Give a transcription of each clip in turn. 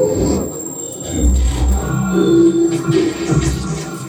トゥーン!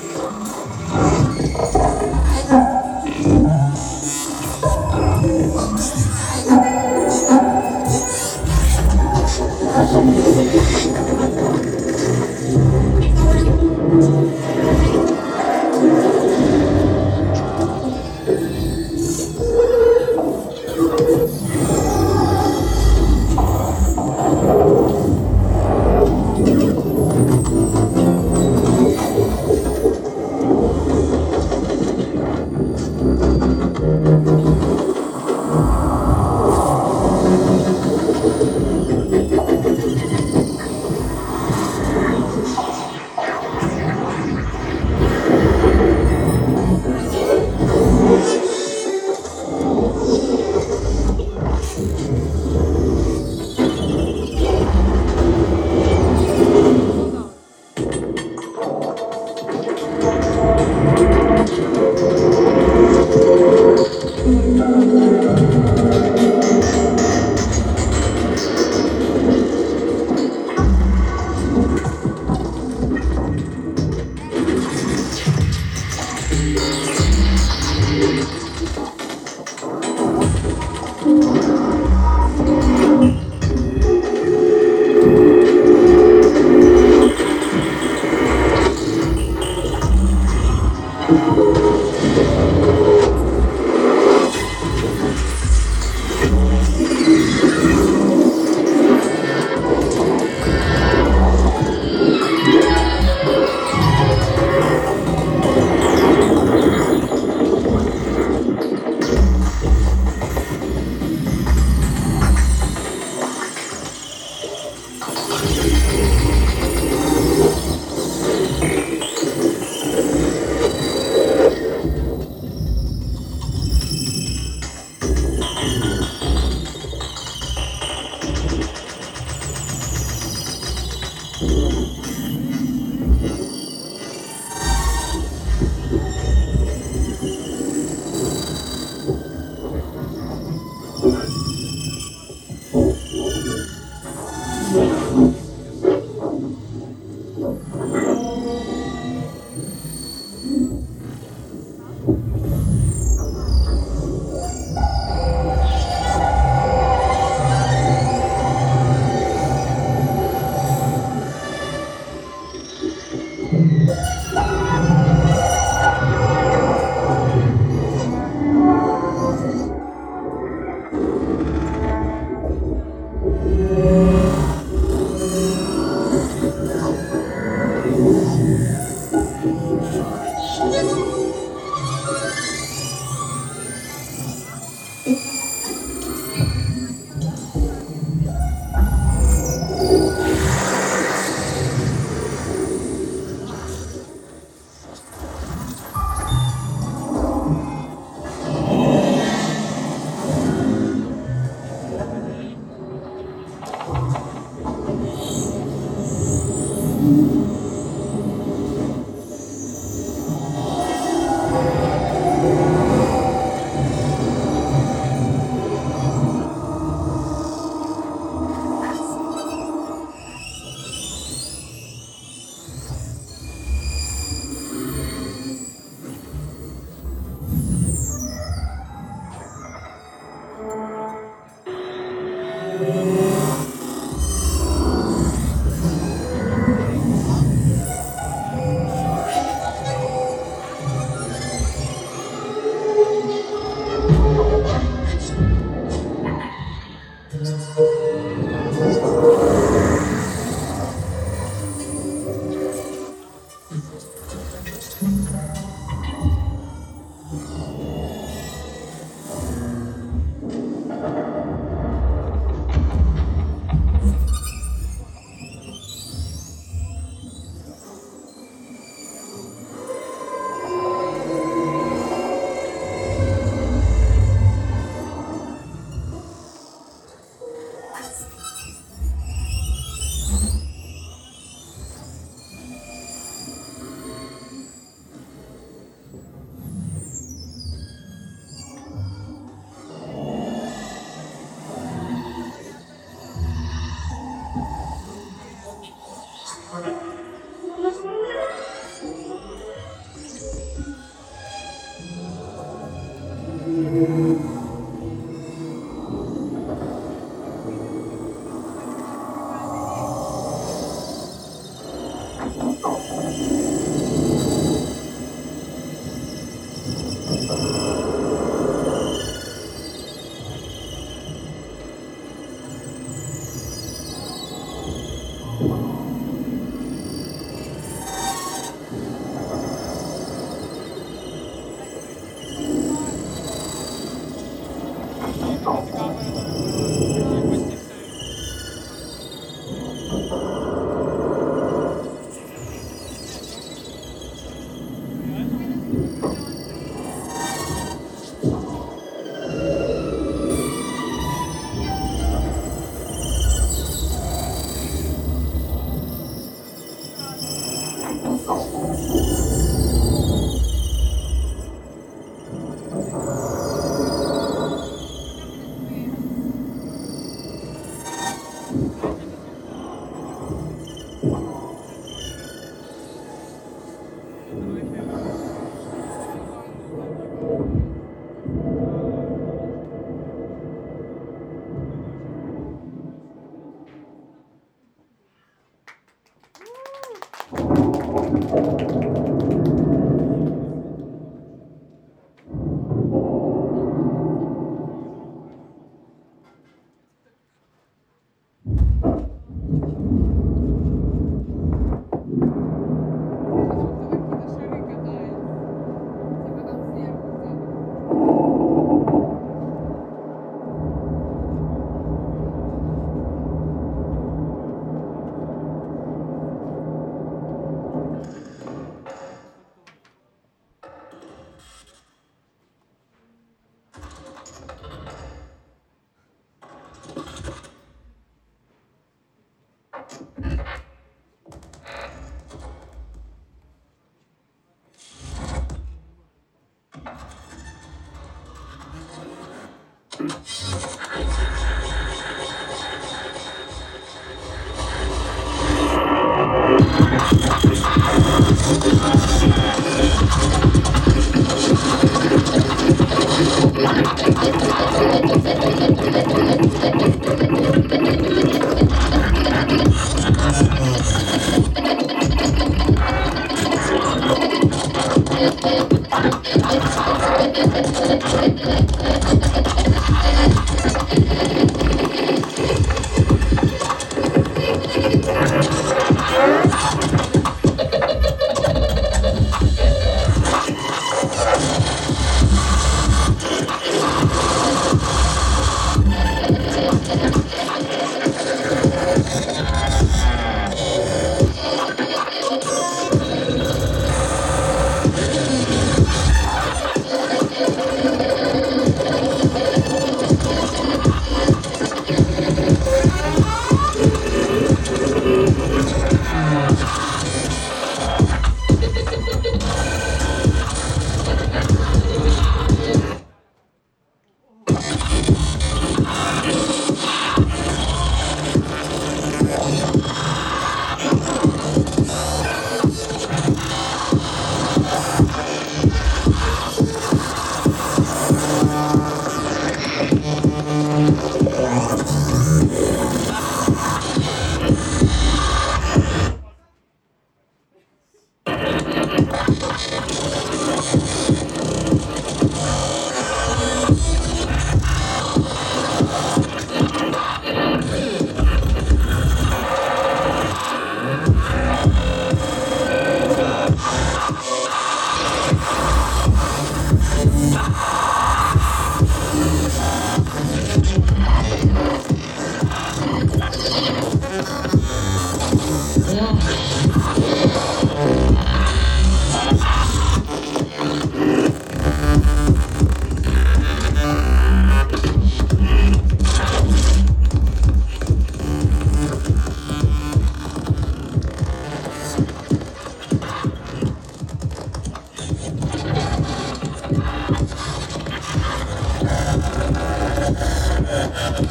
Thank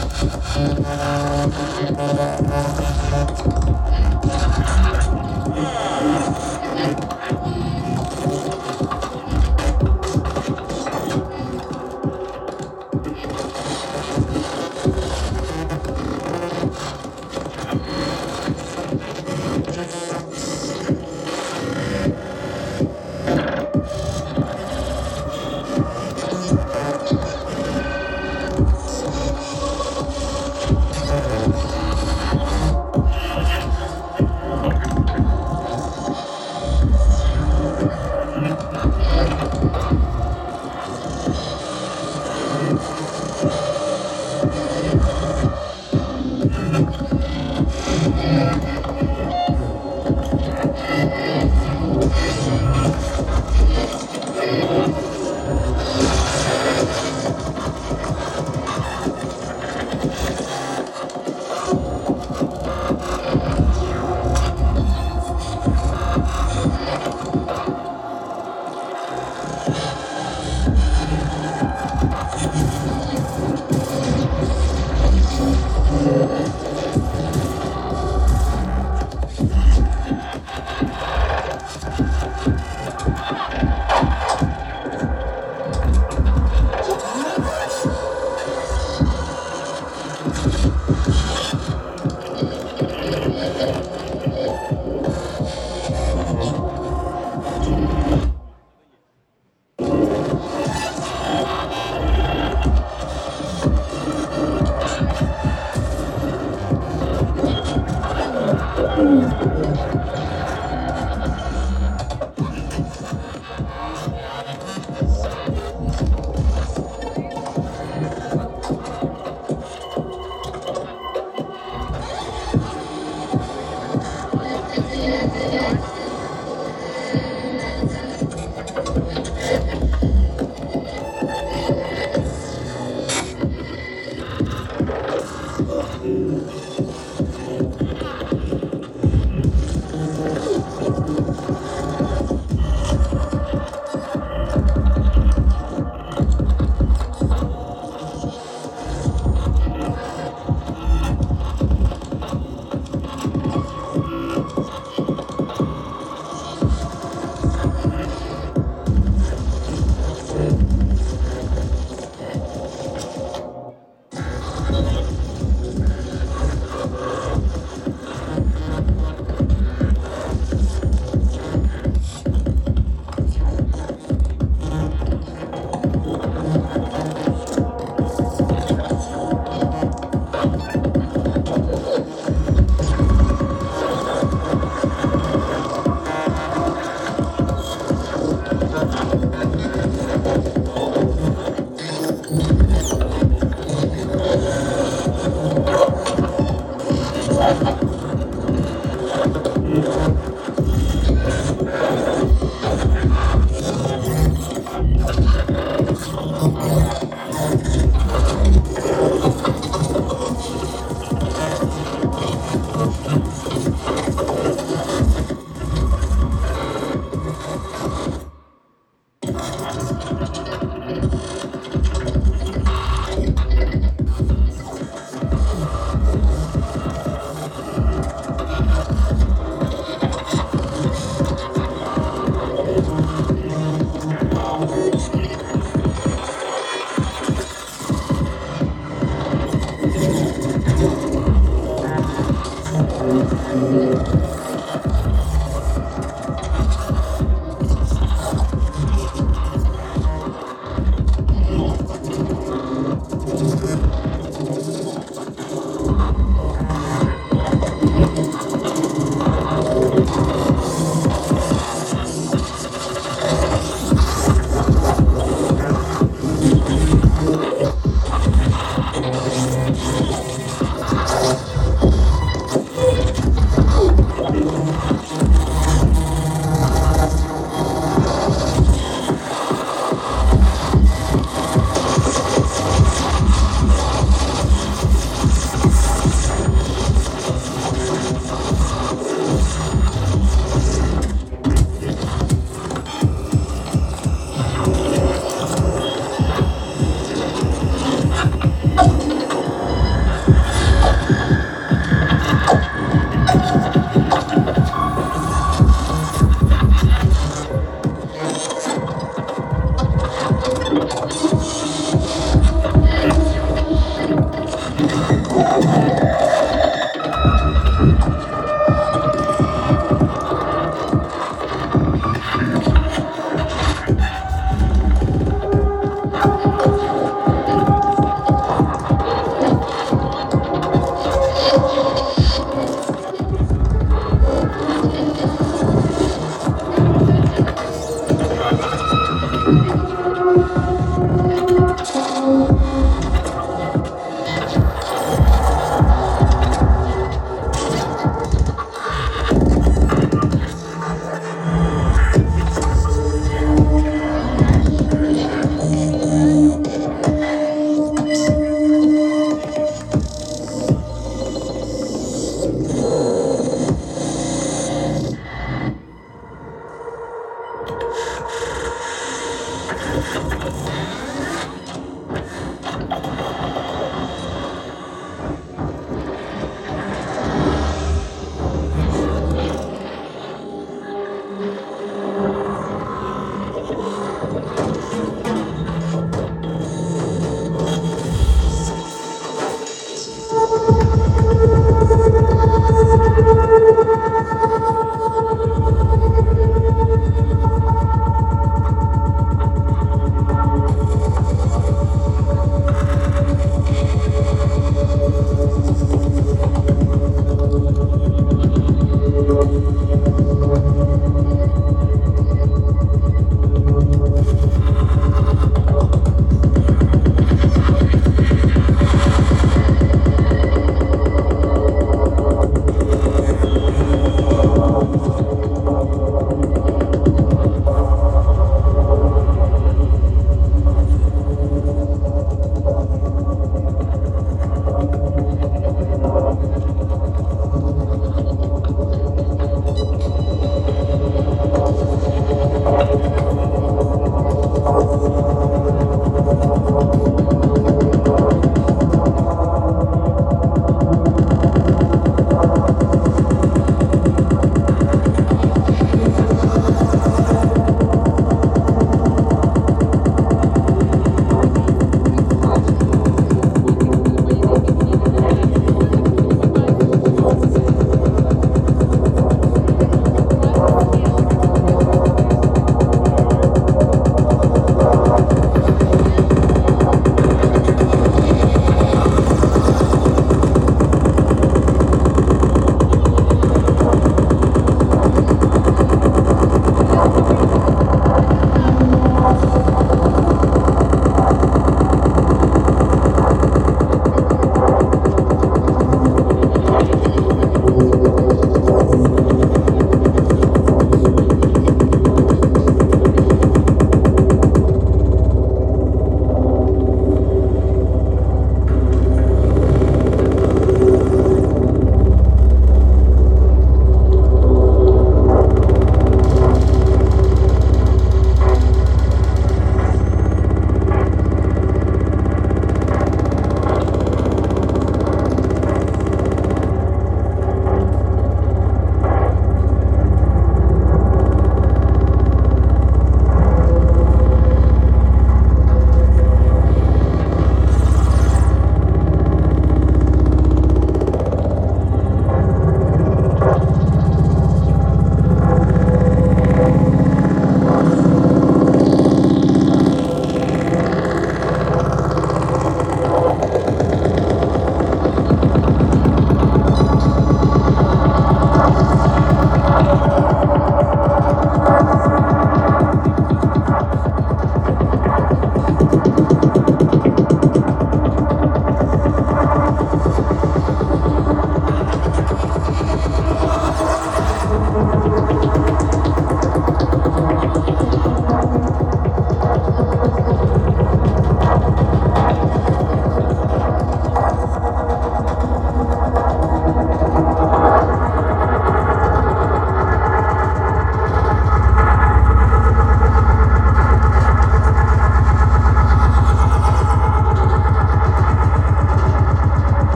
you.